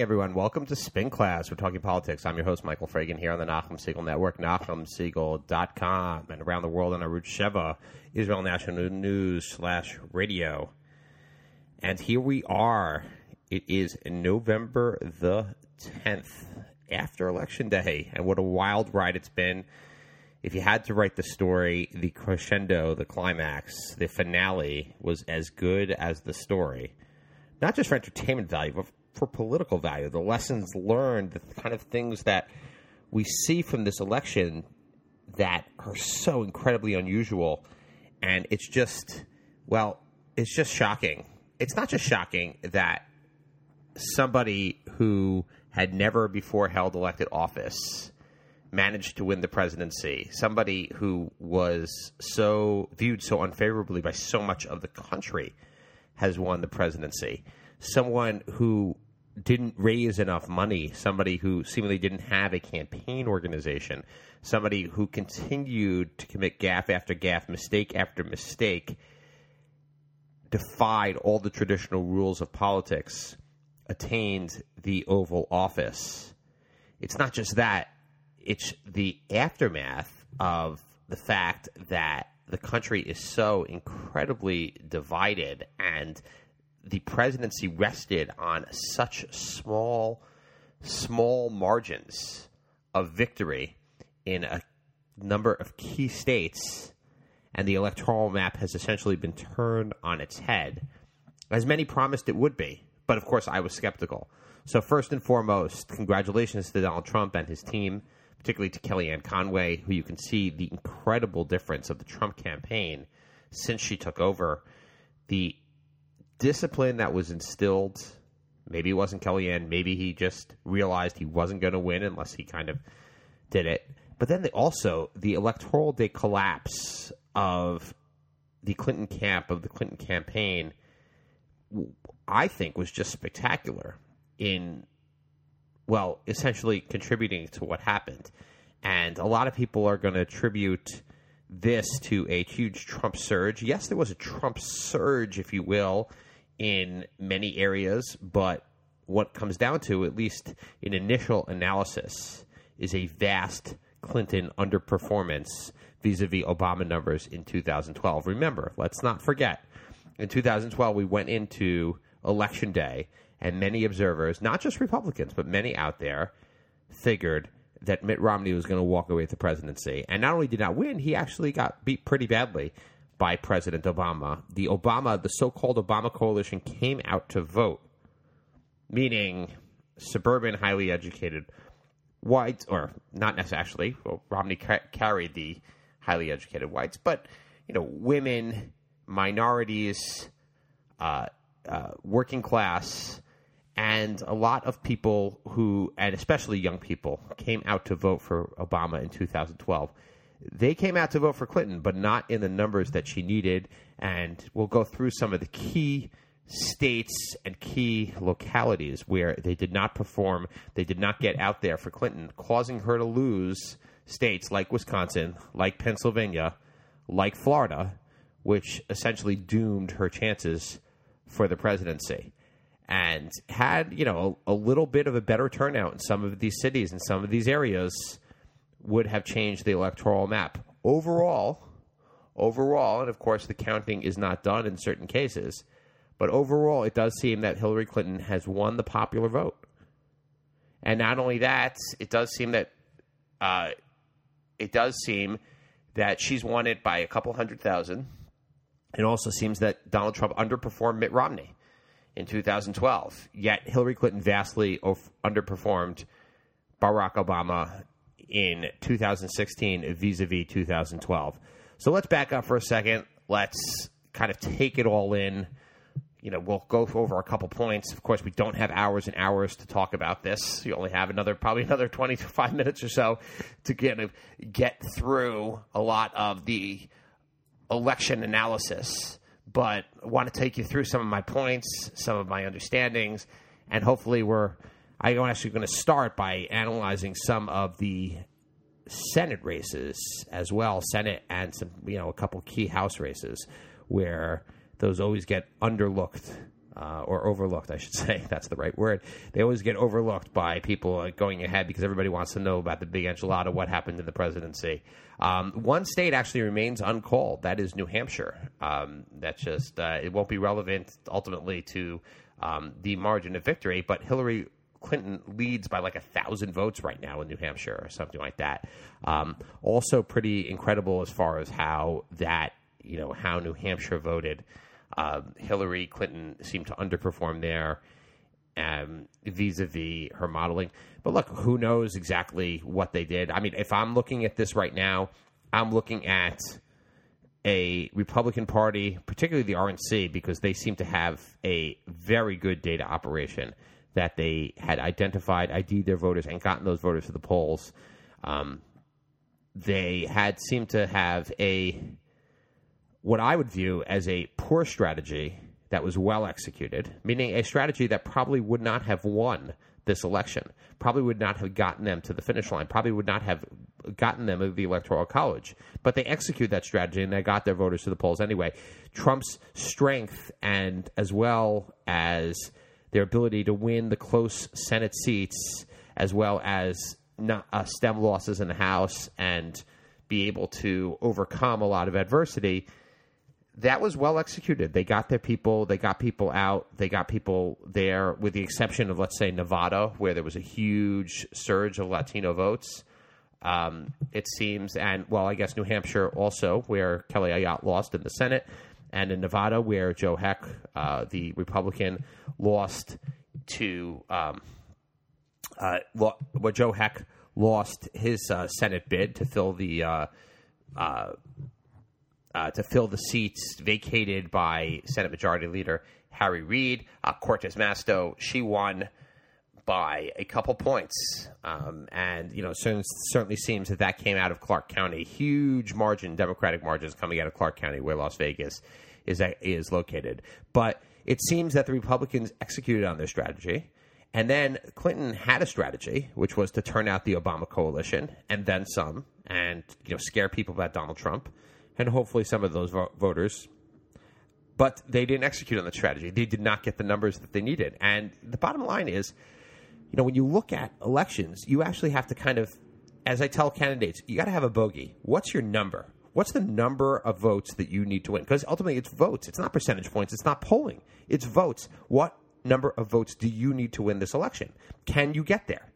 Morning, everyone. Welcome to Spin Class. We're talking politics. I'm your host, Michael Fragin, here on the Nachum Segal Network, NachumSegal.com, and around the world on Arutz Sheva, Israel National News slash radio. And here we are. It is November the 10th, after Election Day. And what a wild ride it's been. If you had to write the story, the crescendo, the climax, the finale was as good as the story. Not just for entertainment value, but for political value. The lessons learned, the kind of things that we see from this election that are so incredibly unusual. And it's just, well, it's just shocking. It's not just shocking that somebody who had never before held elected office managed to win the presidency. Somebody who was so viewed so unfavorably by so much of the country has won the presidency. Someone who didn't raise enough money, somebody who seemingly didn't have a campaign organization, somebody who continued to commit gaffe after gaffe, mistake after mistake, defied all the traditional rules of politics, attained the Oval Office. It's not just that, it's the aftermath of the fact that the country is so incredibly divided and the presidency rested on such small, small margins of victory in a number of key states, and the electoral map has essentially been turned on its head, as many promised it would be. But of course, I was skeptical. So, first and foremost, congratulations to Donald Trump and his team, particularly to Kellyanne Conway, who you can see the incredible difference of the Trump campaign since she took over. The discipline that was instilled. Maybe it wasn't Kellyanne. Maybe he just realized he wasn't going to win unless he kind of did it. But then they also the electoral day collapse of the Clinton camp of the Clinton campaign. I think was just spectacular in well, essentially contributing to what happened. And a lot of people are going to attribute this to a huge Trump surge. Yes, there was a Trump surge, if you will, in many areas, but what comes down to, at least in initial analysis, is a vast Clinton underperformance vis a vis Obama numbers in 2012. Remember, let's not forget, in 2012, we went into Election Day, and many observers, not just Republicans, but many out there, figured that Mitt Romney was going to walk away with the presidency. And not only did not win, he actually got beat pretty badly by President Obama. The Obama, the so-called Obama coalition came out to vote, meaning suburban, highly educated whites, or not necessarily. Well, Romney ca- carried the highly educated whites, but you know, women, minorities, uh, uh, working class, and a lot of people who, and especially young people, came out to vote for Obama in 2012 they came out to vote for Clinton, but not in the numbers that she needed. And we'll go through some of the key states and key localities where they did not perform, they did not get out there for Clinton, causing her to lose states like Wisconsin, like Pennsylvania, like Florida, which essentially doomed her chances for the presidency. And had, you know, a, a little bit of a better turnout in some of these cities and some of these areas would have changed the electoral map. Overall, overall, and of course the counting is not done in certain cases, but overall it does seem that Hillary Clinton has won the popular vote. And not only that, it does seem that uh, it does seem that she's won it by a couple hundred thousand. It also seems that Donald Trump underperformed Mitt Romney in 2012. Yet Hillary Clinton vastly underperformed Barack Obama in 2016 vis a vis 2012. So let's back up for a second. Let's kind of take it all in. You know, we'll go over a couple points. Of course, we don't have hours and hours to talk about this. You only have another, probably another 25 minutes or so to kind of get through a lot of the election analysis. But I want to take you through some of my points, some of my understandings, and hopefully we're I'm actually going to start by analyzing some of the Senate races as well, Senate and some, you know, a couple key House races where those always get underlooked uh, or overlooked, I should say. That's the right word. They always get overlooked by people uh, going ahead because everybody wants to know about the big enchilada, what happened in the presidency. Um, one state actually remains uncalled. That is New Hampshire. Um, that's just uh, it won't be relevant ultimately to um, the margin of victory, but Hillary Clinton leads by like a thousand votes right now in New Hampshire or something like that. Um, also, pretty incredible as far as how that you know how New Hampshire voted. Uh, Hillary Clinton seemed to underperform there um, vis-a-vis her modeling. But look, who knows exactly what they did? I mean, if I'm looking at this right now, I'm looking at a Republican Party, particularly the RNC, because they seem to have a very good data operation that they had identified, ID'd their voters, and gotten those voters to the polls. Um, they had seemed to have a what I would view as a poor strategy that was well executed, meaning a strategy that probably would not have won this election, probably would not have gotten them to the finish line, probably would not have gotten them to the electoral college. But they executed that strategy and they got their voters to the polls anyway. Trump's strength and as well as their ability to win the close Senate seats, as well as not, uh, stem losses in the House and be able to overcome a lot of adversity that was well executed. They got their people. They got people out. They got people there, with the exception of, let's say, Nevada, where there was a huge surge of Latino votes. Um, it seems, and well, I guess New Hampshire also, where Kelly Ayotte lost in the Senate, and in Nevada, where Joe Heck, uh, the Republican, lost to um, uh, where Joe Heck lost his uh, Senate bid to fill the uh, uh, uh, to fill the seats vacated by Senate Majority Leader Harry Reid. Cortez Masto, she won by a couple points. Um, and, you know, certainly, certainly seems that that came out of Clark County. Huge margin, Democratic margins coming out of Clark County, where Las Vegas is, is located. But it seems that the Republicans executed on their strategy. And then Clinton had a strategy, which was to turn out the Obama coalition and then some, and you know scare people about Donald Trump and hopefully some of those vo- voters. But they didn't execute on the strategy. They did not get the numbers that they needed. And the bottom line is, you know, when you look at elections, you actually have to kind of, as I tell candidates, you got to have a bogey. What's your number? What's the number of votes that you need to win? Because ultimately, it's votes. It's not percentage points. It's not polling. It's votes. What number of votes do you need to win this election? Can you get there?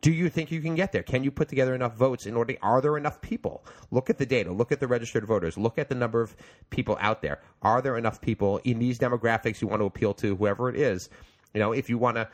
Do you think you can get there? Can you put together enough votes in order? Are there enough people? Look at the data. Look at the registered voters. Look at the number of people out there. Are there enough people in these demographics you want to appeal to, whoever it is? You know, if you want to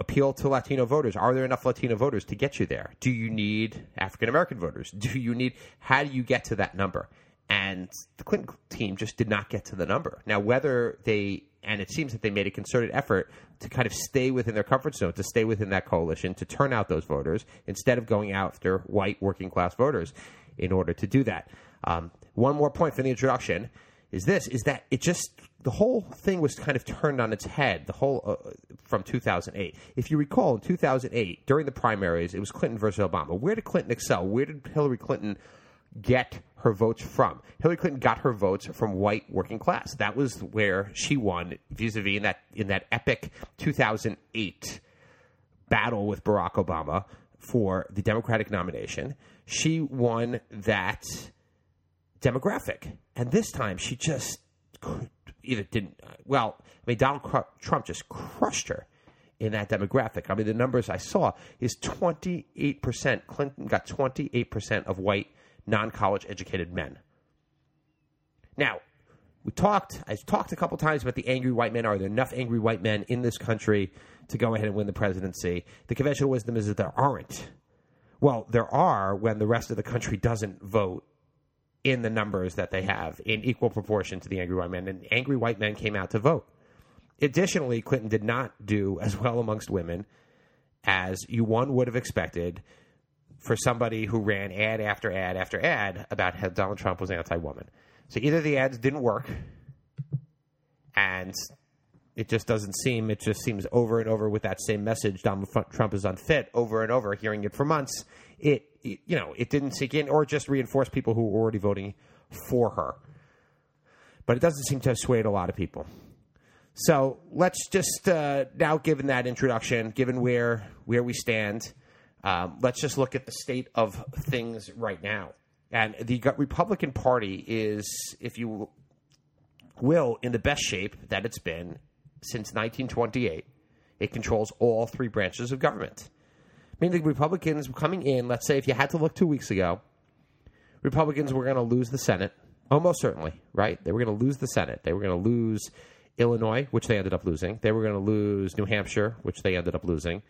appeal to Latino voters, are there enough Latino voters to get you there? Do you need African American voters? Do you need? How do you get to that number? And the Clinton team just did not get to the number. Now, whether they and it seems that they made a concerted effort to kind of stay within their comfort zone, to stay within that coalition, to turn out those voters instead of going after white working class voters in order to do that. Um, one more point for the introduction is this: is that it just the whole thing was kind of turned on its head. The whole uh, from 2008. If you recall, in 2008 during the primaries, it was Clinton versus Obama. Where did Clinton excel? Where did Hillary Clinton get her votes from. Hillary Clinton got her votes from white working class. That was where she won vis-a-vis in that in that epic 2008 battle with Barack Obama for the Democratic nomination. She won that demographic, and this time she just either didn't. Uh, well, I mean, Donald Trump just crushed her in that demographic. I mean, the numbers I saw is 28%. Clinton got 28% of white non college educated men. Now, we talked, I talked a couple times about the angry white men. Are there enough angry white men in this country to go ahead and win the presidency? The conventional wisdom is that there aren't. Well, there are when the rest of the country doesn't vote in the numbers that they have in equal proportion to the angry white men. And angry white men came out to vote. Additionally, Clinton did not do as well amongst women as you one would have expected for somebody who ran ad after ad after ad about how Donald Trump was anti woman. So either the ads didn't work, and it just doesn't seem, it just seems over and over with that same message Donald Trump is unfit over and over, hearing it for months. It, it you know, it didn't sink in or just reinforce people who were already voting for her. But it doesn't seem to have swayed a lot of people. So let's just uh, now, given that introduction, given where where we stand, um, let's just look at the state of things right now. And the Republican Party is, if you will, in the best shape that it's been since 1928. It controls all three branches of government. I mean, the Republicans coming in, let's say if you had to look two weeks ago, Republicans were going to lose the Senate, oh, almost certainly, right? They were going to lose the Senate. They were going to lose Illinois, which they ended up losing. They were going to lose New Hampshire, which they ended up losing.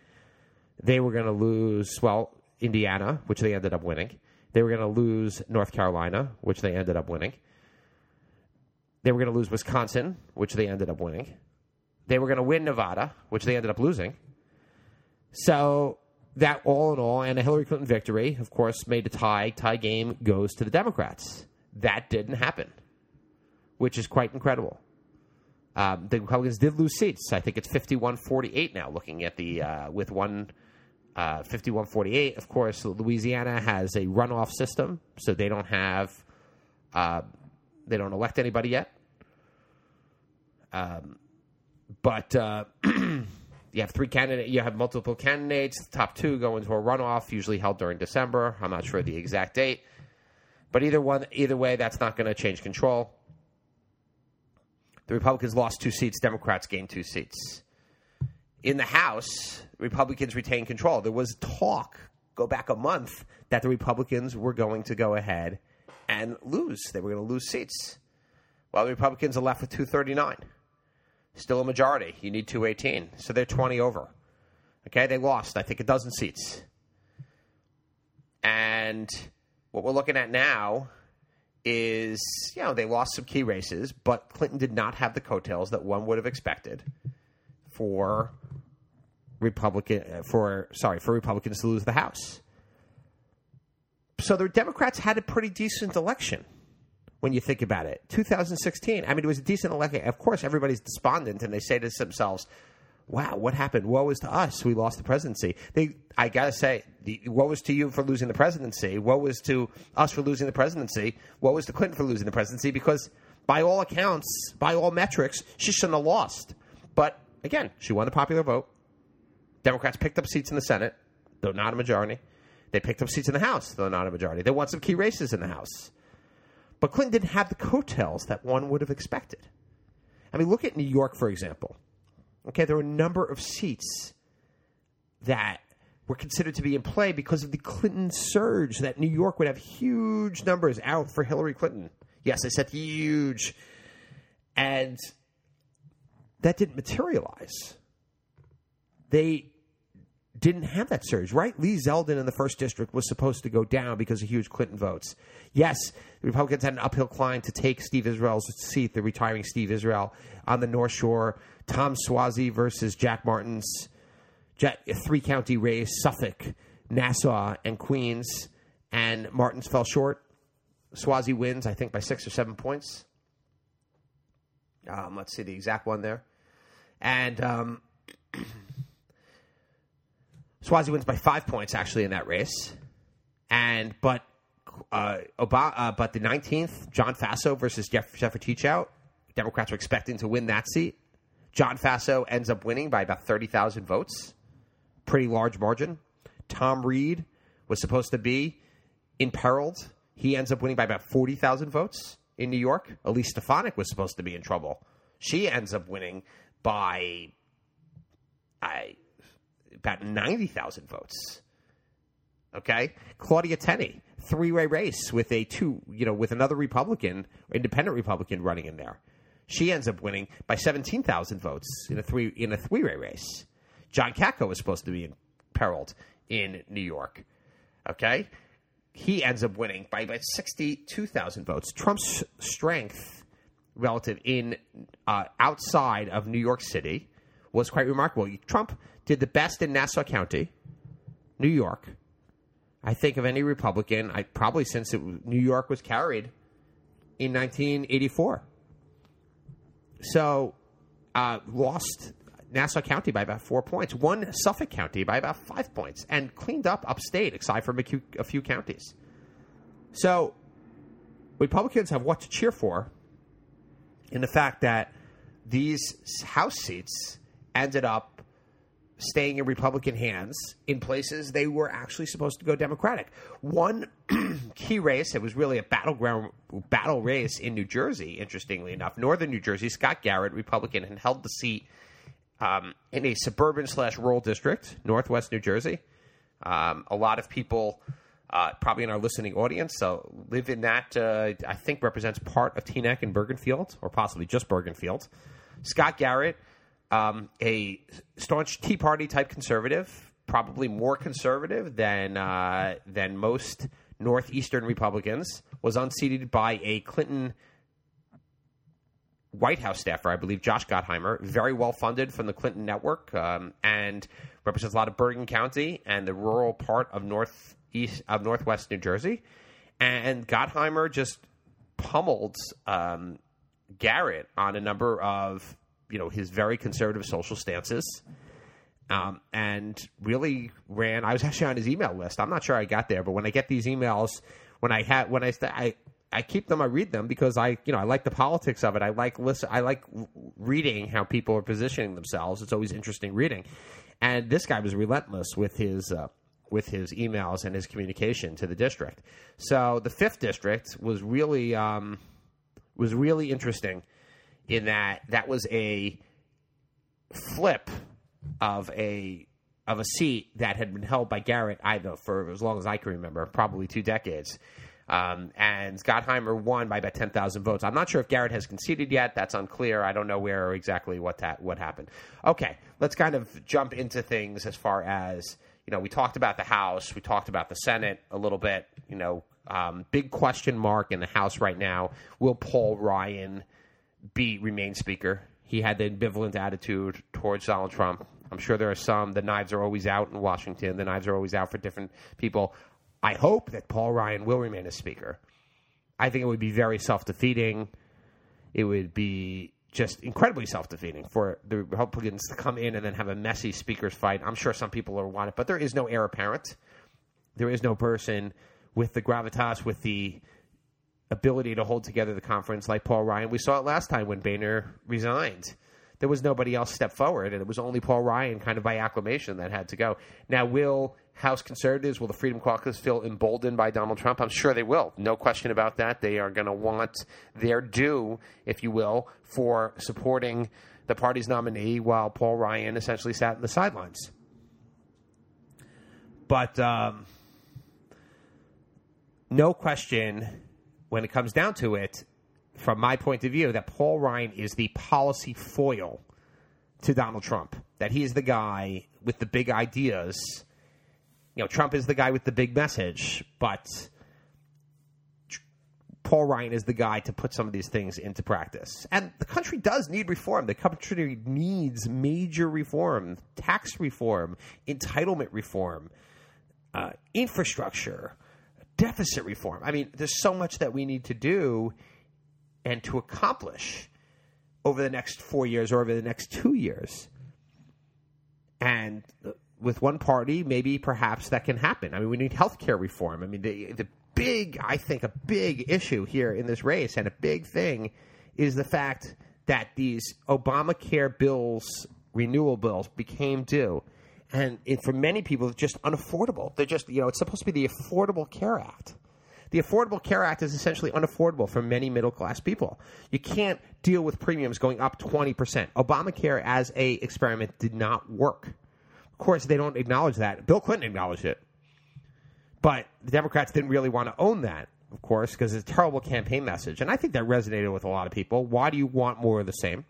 They were going to lose, well, Indiana, which they ended up winning. They were going to lose North Carolina, which they ended up winning. They were going to lose Wisconsin, which they ended up winning. They were going to win Nevada, which they ended up losing. So that all in all, and a Hillary Clinton victory, of course, made a tie. Tie game goes to the Democrats. That didn't happen, which is quite incredible. Um, the Republicans did lose seats. I think it's 51-48 now, looking at the uh, with one uh, 51-48. Of course, Louisiana has a runoff system, so they don't have uh, they don't elect anybody yet. Um, but uh, you have three candidates. You have multiple candidates. The top two go into a runoff, usually held during December. I'm not sure the exact date, but either one, either way, that's not going to change control. The Republicans lost two seats. Democrats gained two seats. In the House, Republicans retained control. There was talk, go back a month, that the Republicans were going to go ahead and lose. They were going to lose seats. Well, the Republicans are left with 239. Still a majority. You need 218. So they're 20 over. Okay, they lost, I think, a dozen seats. And what we're looking at now is, you know, they lost some key races, but Clinton did not have the coattails that one would have expected for Republican uh, for sorry, for Republicans to lose the House. So the Democrats had a pretty decent election when you think about it. 2016, I mean, it was a decent election. Of course, everybody's despondent and they say to themselves, wow, what happened? Woe is to us. We lost the presidency. They, I got to say, woe is to you for losing the presidency. Woe is to us for losing the presidency. Woe is to Clinton for losing the presidency because, by all accounts, by all metrics, she shouldn't have lost. But again, she won the popular vote. Democrats picked up seats in the Senate, though not a majority. They picked up seats in the House, though not a majority. They won some key races in the House. But Clinton didn't have the coattails that one would have expected. I mean, look at New York, for example. Okay, there were a number of seats that were considered to be in play because of the Clinton surge, that New York would have huge numbers out for Hillary Clinton. Yes, I said huge. And that didn't materialize. They didn't have that surge, right? Lee Zeldin in the first district was supposed to go down because of huge Clinton votes. Yes, the Republicans had an uphill climb to take Steve Israel's seat, the retiring Steve Israel, on the North Shore. Tom Suozzi versus Jack Martins three county race, Suffolk, Nassau, and Queens. And Martins fell short. Suozzi wins, I think, by six or seven points. Um, let's see the exact one there. And. Um, Suozzi wins by five points actually in that race, and but uh, uh, but the nineteenth, John Faso versus Zeph Zephyr Teachout. Democrats were expecting to win that seat. John Faso ends up winning by about thirty thousand votes, pretty large margin. Tom Reed was supposed to be imperiled. He ends up winning by about forty thousand votes in New York. Elise Stefanik was supposed to be in trouble. She ends up winning by I about 90,000 votes. Okay? Claudia Tenney, three-way race with a two, you know, with another Republican, independent Republican running in there. She ends up winning by 17,000 votes in a three in a three-way race. John Katko was supposed to be imperiled in New York. Okay? He ends up winning by about 62,000 votes. Trump's strength relative in uh, outside of New York City was quite remarkable. Trump did the best in Nassau County, New York. I think of any Republican, I probably since it, New York was carried in 1984. So, uh, lost Nassau County by about four points, won Suffolk County by about five points, and cleaned up upstate, aside from a few, a few counties. So, Republicans have what to cheer for in the fact that these House seats ended up staying in Republican hands in places they were actually supposed to go Democratic. One key race, it was really a battleground battle race in New Jersey, interestingly enough. Northern New Jersey, Scott Garrett, Republican, had held the seat um, in a suburban slash rural district, Northwest New Jersey. Um, a lot of people, uh, probably in our listening audience, so live in that. Uh, I think represents part of Teaneck and Bergenfield, or possibly just Bergenfield. Scott Garrett um, a staunch Tea Party type conservative, probably more conservative than uh, than most northeastern Republicans, was unseated by a Clinton White House staffer, I believe, Josh Gottheimer, very well funded from the Clinton network, um, and represents a lot of Bergen County and the rural part of northeast of northwest New Jersey. And Gottheimer just pummeled um, Garrett on a number of you know his very conservative social stances, um, and really ran. I was actually on his email list. I'm not sure I got there, but when I get these emails, when I had when I I I keep them. I read them because I, you know, I like the politics of it. I like listen. I like reading how people are positioning themselves. It's always interesting reading. And this guy was relentless with his uh, with his emails and his communication to the district. So the fifth district was really um, was really interesting in that that was a flip of a of a seat that had been held by Garrett know for as long as I can remember, probably two decades. Um, and Gottheimer won by about ten thousand votes. I'm not sure if Garrett has conceded yet. That's unclear. I don't know where exactly what that what happened. Okay, let's kind of jump into things as far as you know. We talked about the House. We talked about the Senate a little bit. You know, um, big question mark in the House right now. Will Paul Ryan be remain speaker. He had the ambivalent attitude towards Donald Trump. I'm sure there are some. The knives are always out in Washington. The knives are always out for different people. I hope that Paul Ryan will remain as speaker. I think it would be very self defeating. It would be just incredibly self defeating for the Republicans to come in and then have a messy speakers fight. I'm sure some people are want it, but there is no heir apparent. There is no person with the gravitas, with the ability to hold together the conference like Paul Ryan. We saw it last time when Boehner resigned. There was nobody else step forward, and it was only Paul Ryan, kind of by acclamation, that had to go. Now, will House conservatives, will the Freedom Caucus feel emboldened by Donald Trump? I'm sure they will. No question about that. They are going to want their due, if you will, for supporting the party's nominee while Paul Ryan essentially sat in the sidelines. But um, no question when it comes down to it, from my point of view, that Paul Ryan is the policy foil to Donald Trump. That he is the guy with the big ideas. You know, Trump is the guy with the big message, but Paul Ryan is the guy to put some of these things into practice. And the country does need reform. The country needs major reform, tax reform, entitlement reform, uh, infrastructure deficit reform. I mean, there's so much that we need to do and to accomplish over the next four years or over the next two years. And with one party, maybe perhaps that can happen. I mean, we need health care reform. I mean, the, the big, I think, a big issue here in this race and a big thing is the fact that these Obamacare bills, renewal bills, became due and it, for many people, it's just unaffordable. They're just, you know, it's supposed to be the Affordable Care Act. The Affordable Care Act is essentially unaffordable for many middle class people. You can't deal with premiums going up 20%. Obamacare as a experiment did not work. Of course, they don't acknowledge that. Bill Clinton acknowledged it. But the Democrats didn't really want to own that, of course, because it's a terrible campaign message. And I think that resonated with a lot of people. Why do you want more of the same?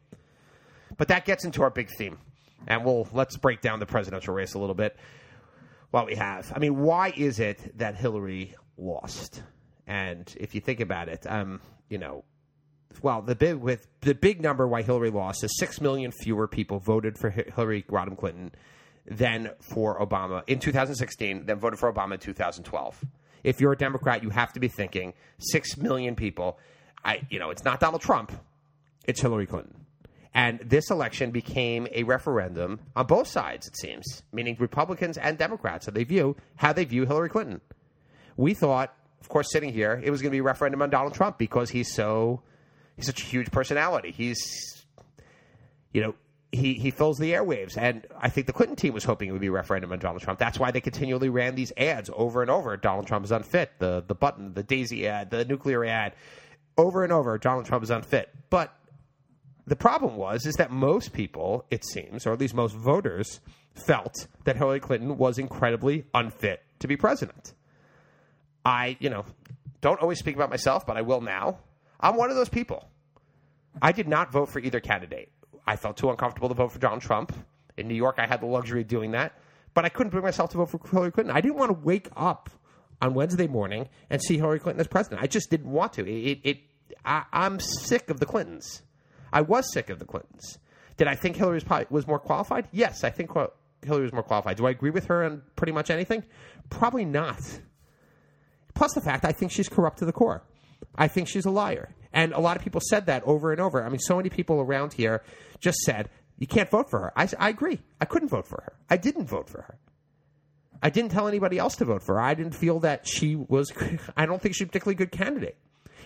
But that gets into our big theme and we'll let's break down the presidential race a little bit while we have. I mean, why is it that Hillary lost? And if you think about it, um, you know, well, the big with the big number why Hillary lost is six million fewer people voted for Hillary Rodham Clinton than for Obama in 2016 than voted for Obama in 2012. If you're a Democrat, you have to be thinking six million people. I, you know, it's not Donald Trump, it's Hillary Clinton. And this election became a referendum on both sides, it seems, meaning Republicans and Democrats, how they view how they view Hillary Clinton. We thought, of course, sitting here, it was going to be a referendum on Donald Trump because he's so he's such a huge personality. He's you know, he, he fills the airwaves. And I think the Clinton team was hoping it would be a referendum on Donald Trump. That's why they continually ran these ads over and over. Donald Trump is unfit. The the button, the Daisy ad, the nuclear ad, over and over. Donald Trump is unfit. But the problem was is that most people, it seems, or at least most voters, felt that Hillary Clinton was incredibly unfit to be president. I, you know, don't always speak about myself, but I will now. I'm one of those people. I did not vote for either candidate. I felt too uncomfortable to vote for Donald Trump. In New York, I had the luxury of doing that, but I couldn't bring myself to vote for Hillary Clinton. I didn't want to wake up on Wednesday morning and see Hillary Clinton as president. I just didn't want to. It, it, I, I'm sick of the Clintons. I was sick of the Clintons. Did I think Hillary was, was more qualified? Yes, I think Hillary was more qualified. Do I agree with her on pretty much anything? Probably not. Plus the fact I think she's corrupt to the core. I think she's a liar. And a lot of people said that over and over. I mean, so many people around here just said, you can't vote for her. I, I agree. I couldn't vote for her. I didn't vote for her. I didn't tell anybody else to vote for her. I didn't feel that she was, I don't think she's a particularly good candidate.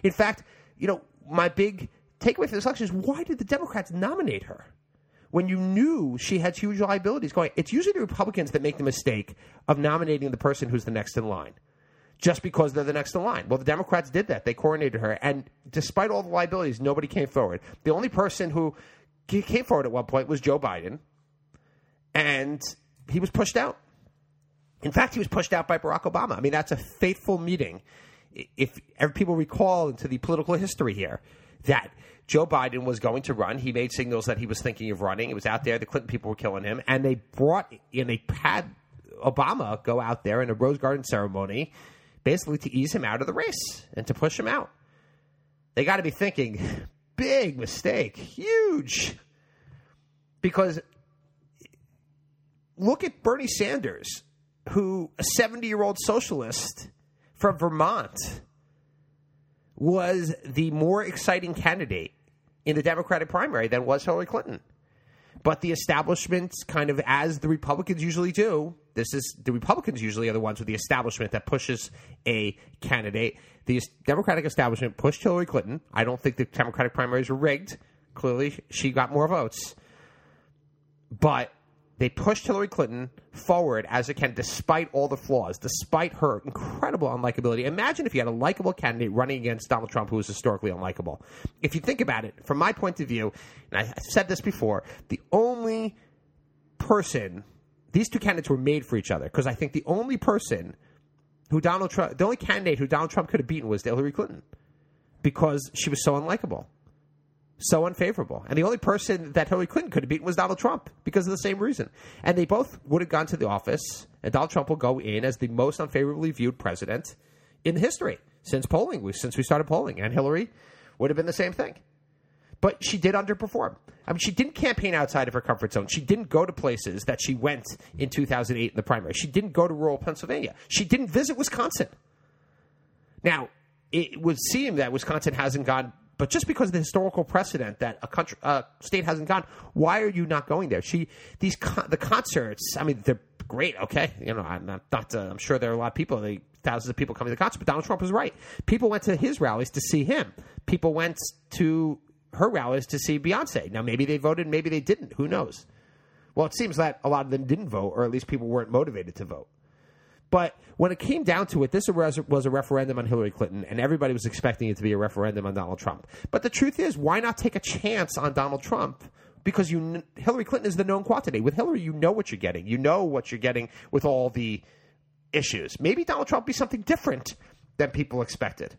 In fact, you know, my big takeaway from this election is why did the Democrats nominate her? When you knew she had huge liabilities going, it's usually the Republicans that make the mistake of nominating the person who's the next in line just because they're the next in line. Well, the Democrats did that. They coronated her. And despite all the liabilities, nobody came forward. The only person who came forward at one point was Joe Biden. And he was pushed out. In fact, he was pushed out by Barack Obama. I mean, that's a fateful meeting. If people recall into the political history here, that Joe Biden was going to run. He made signals that he was thinking of running. It was out there. The Clinton people were killing him. And they brought in, they had Obama go out there in a Rose Garden ceremony basically to ease him out of the race and to push him out. They got to be thinking, big mistake, huge. Because look at Bernie Sanders, who, a 70 year old socialist from Vermont, was the more exciting candidate in the Democratic primary than was Hillary Clinton. But the establishment, kind of as the Republicans usually do, this is the Republicans usually are the ones with the establishment that pushes a candidate. The Democratic establishment pushed Hillary Clinton. I don't think the Democratic primaries were rigged. Clearly, she got more votes. But they pushed Hillary Clinton forward as a candidate despite all the flaws, despite her incredible unlikability. Imagine if you had a likable candidate running against Donald Trump who was historically unlikable. If you think about it, from my point of view, and I've said this before, the only person these two candidates were made for each other because I think the only person who Donald Trump, the only candidate who Donald Trump could have beaten was Hillary Clinton because she was so unlikable, so unfavorable. And the only person that Hillary Clinton could have beaten was Donald Trump because of the same reason. And they both would have gone to the office, and Donald Trump will go in as the most unfavorably viewed president in history since polling, since we started polling. And Hillary would have been the same thing but she did underperform. I mean, she didn't campaign outside of her comfort zone. She didn't go to places that she went in 2008 in the primary. She didn't go to rural Pennsylvania. She didn't visit Wisconsin. Now, it would seem that Wisconsin hasn't gone, but just because of the historical precedent that a country, uh, state hasn't gone, why are you not going there? She, these the concerts. I mean, they're great. Okay, you know, I'm not. not uh, I'm sure there are a lot of people. They, thousands of people coming to the concert, but Donald Trump was right. People went to his rallies to see him. People went to her rallies to see Beyonce. Now, maybe they voted, maybe they didn't. Who knows? Well, it seems that a lot of them didn't vote, or at least people weren't motivated to vote. But when it came down to it, this was a referendum on Hillary Clinton, and everybody was expecting it to be a referendum on Donald Trump. But the truth is, why not take a chance on Donald Trump? Because you, Hillary Clinton is the known quantity. With Hillary, you know what you're getting. You know what you're getting with all the issues. Maybe Donald Trump be something different than people expected.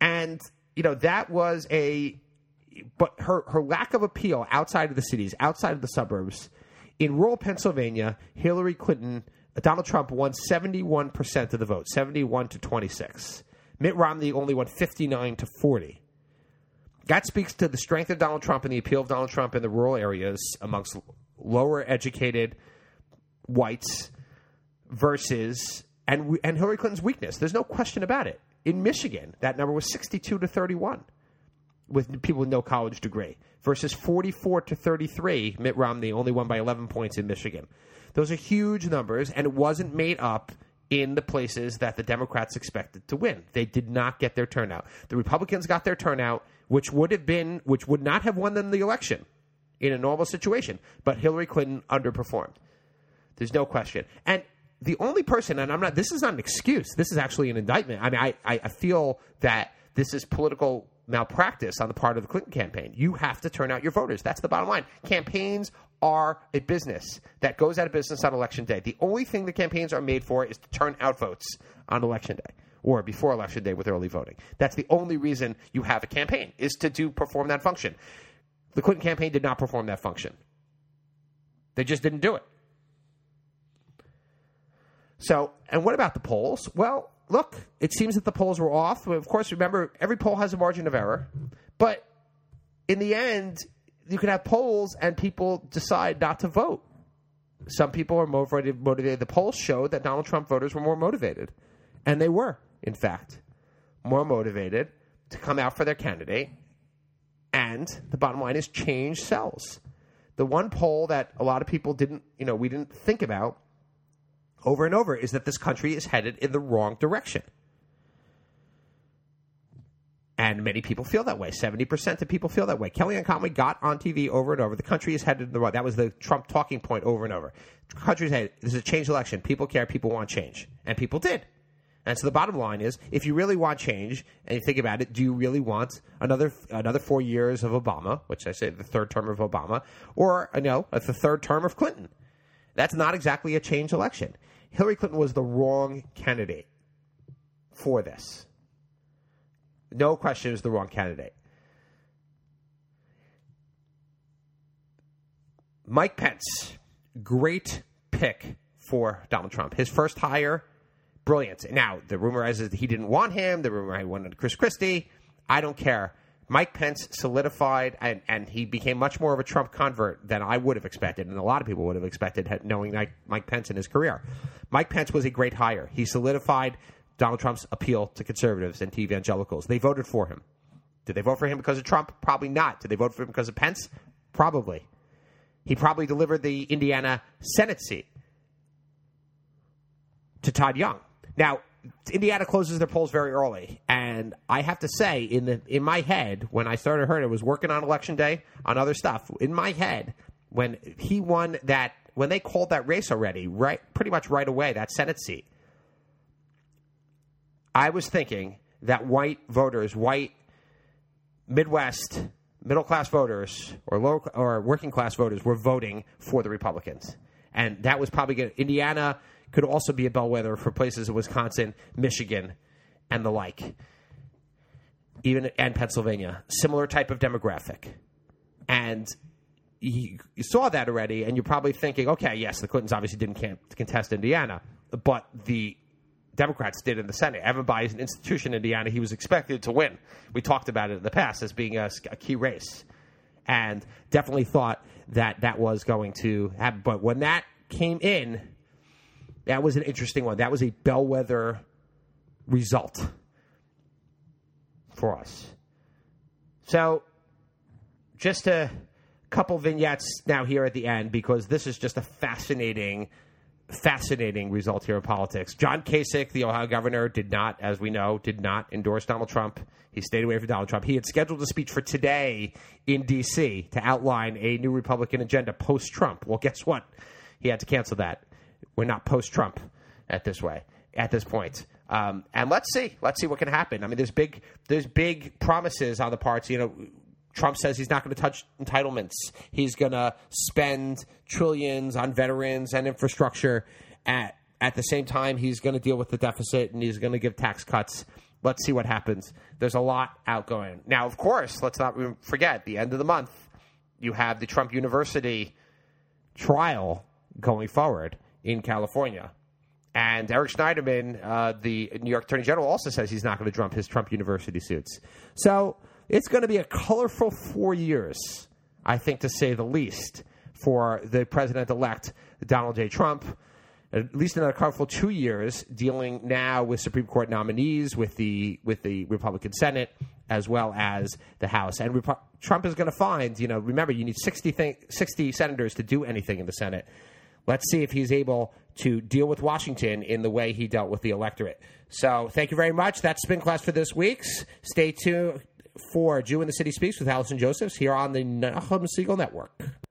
And you know, that was a but her her lack of appeal outside of the cities, outside of the suburbs, in rural Pennsylvania, Hillary Clinton, Donald Trump won 71% of the vote, 71 to 26. Mitt Romney only won 59 to 40. That speaks to the strength of Donald Trump and the appeal of Donald Trump in the rural areas amongst lower educated whites versus and and Hillary Clinton's weakness. There's no question about it. In Michigan, that number was 62 to 31 with people with no college degree versus 44 to 33. Mitt Romney only won by 11 points in Michigan. Those are huge numbers, and it wasn't made up in the places that the Democrats expected to win. They did not get their turnout. The Republicans got their turnout, which would have been, which would not have won them the election in a normal situation. But Hillary Clinton underperformed. There's no question. And the only person, and I'm not, this is not an excuse. This is actually an indictment. I mean, I, I feel that this is political malpractice on the part of the Clinton campaign. You have to turn out your voters. That's the bottom line. Campaigns are a business that goes out of business on election day. The only thing the campaigns are made for is to turn out votes on election day or before election day with early voting. That's the only reason you have a campaign is to do perform that function. The Clinton campaign did not perform that function. They just didn't do it. So, and what about the polls? Well, look, it seems that the polls were off. Of course, remember, every poll has a margin of error. But in the end, you can have polls and people decide not to vote. Some people are motivated. motivated. The polls showed that Donald Trump voters were more motivated. And they were, in fact, more motivated to come out for their candidate. And the bottom line is change sells. The one poll that a lot of people didn't, you know, we didn't think about over and over is that this country is headed in the wrong direction. And many people feel that way. 70% of people feel that way. Kellyanne Conway got on TV over and over. The country is headed in the wrong. That was the Trump talking point over and over. The country's headed. This is a change election. People care. People want change. And people did. And so the bottom line is, if you really want change, and you think about it, do you really want another another four years of Obama, which I say the third term of Obama, or you know, the third term of Clinton? That's not exactly a change election. Hillary Clinton was the wrong candidate for this. No question is the wrong candidate. Mike Pence, great pick for Donald Trump. His first hire, brilliant. Now, the rumor is that he didn't want him. The rumor he wanted Chris Christie. I don't care. Mike Pence solidified and, and he became much more of a Trump convert than I would have expected, and a lot of people would have expected knowing Mike Pence in his career. Mike Pence was a great hire. He solidified Donald Trump's appeal to conservatives and to evangelicals. They voted for him. Did they vote for him because of Trump? Probably not. Did they vote for him because of Pence? Probably. He probably delivered the Indiana Senate seat to Todd Young. Now, Indiana closes their polls very early, and I have to say, in the in my head, when I started hearing it was working on election day on other stuff. In my head, when he won that, when they called that race already, right, pretty much right away, that Senate seat, I was thinking that white voters, white Midwest middle class voters or low or working class voters were voting for the Republicans, and that was probably. Indiana could also be a bellwether for places in Wisconsin, Michigan, and the like, even and Pennsylvania. Similar type of demographic, and you, you saw that already, and you're probably thinking, okay, yes, the Clintons obviously didn't contest Indiana, but the Democrats did in the Senate. Evan Bayh is an institution in Indiana. He was expected to win. We talked about it in the past as being a, a key race, and definitely thought that that was going to happen. But when that came in, that was an interesting one. That was a bellwether result for us. So, just a couple vignettes now here at the end because this is just a fascinating, fascinating result here in politics. John Kasich, the Ohio governor, did not, as we know, did not endorse Donald Trump. He stayed away from Donald Trump. He had scheduled a speech for today in D.C. to outline a new Republican agenda post Trump. Well, guess what? He had to cancel that. We're not post Trump at this way at this point. Um, and let's see, let's see what can happen. I mean, there's big there's big promises on the parts. You know, Trump says he's not going to touch entitlements. He's going to spend trillions on veterans and infrastructure. At at the same time, he's going to deal with the deficit and he's going to give tax cuts. Let's see what happens. There's a lot outgoing. Now, of course, let's not forget the end of the month. You have the Trump University trial going forward in California. And Eric Schneiderman, uh, the New York Attorney General, also says he's not going to trump his Trump University suits. So it's going to be a colorful four years, I think, to say the least, for the president elect, Donald J. Trump. At least another colorful two years dealing now with Supreme Court nominees, with the with the Republican Senate, as well as the House. And Rep- Trump is going to find, you know, remember, you need 60, th- 60 senators to do anything in the Senate. Let's see if he's able to deal with Washington in the way he dealt with the electorate. So thank you very much. That's spin class for this week's. Stay tuned for Jew in the City Speaks with Allison Josephs here on the Nachum Segal Network.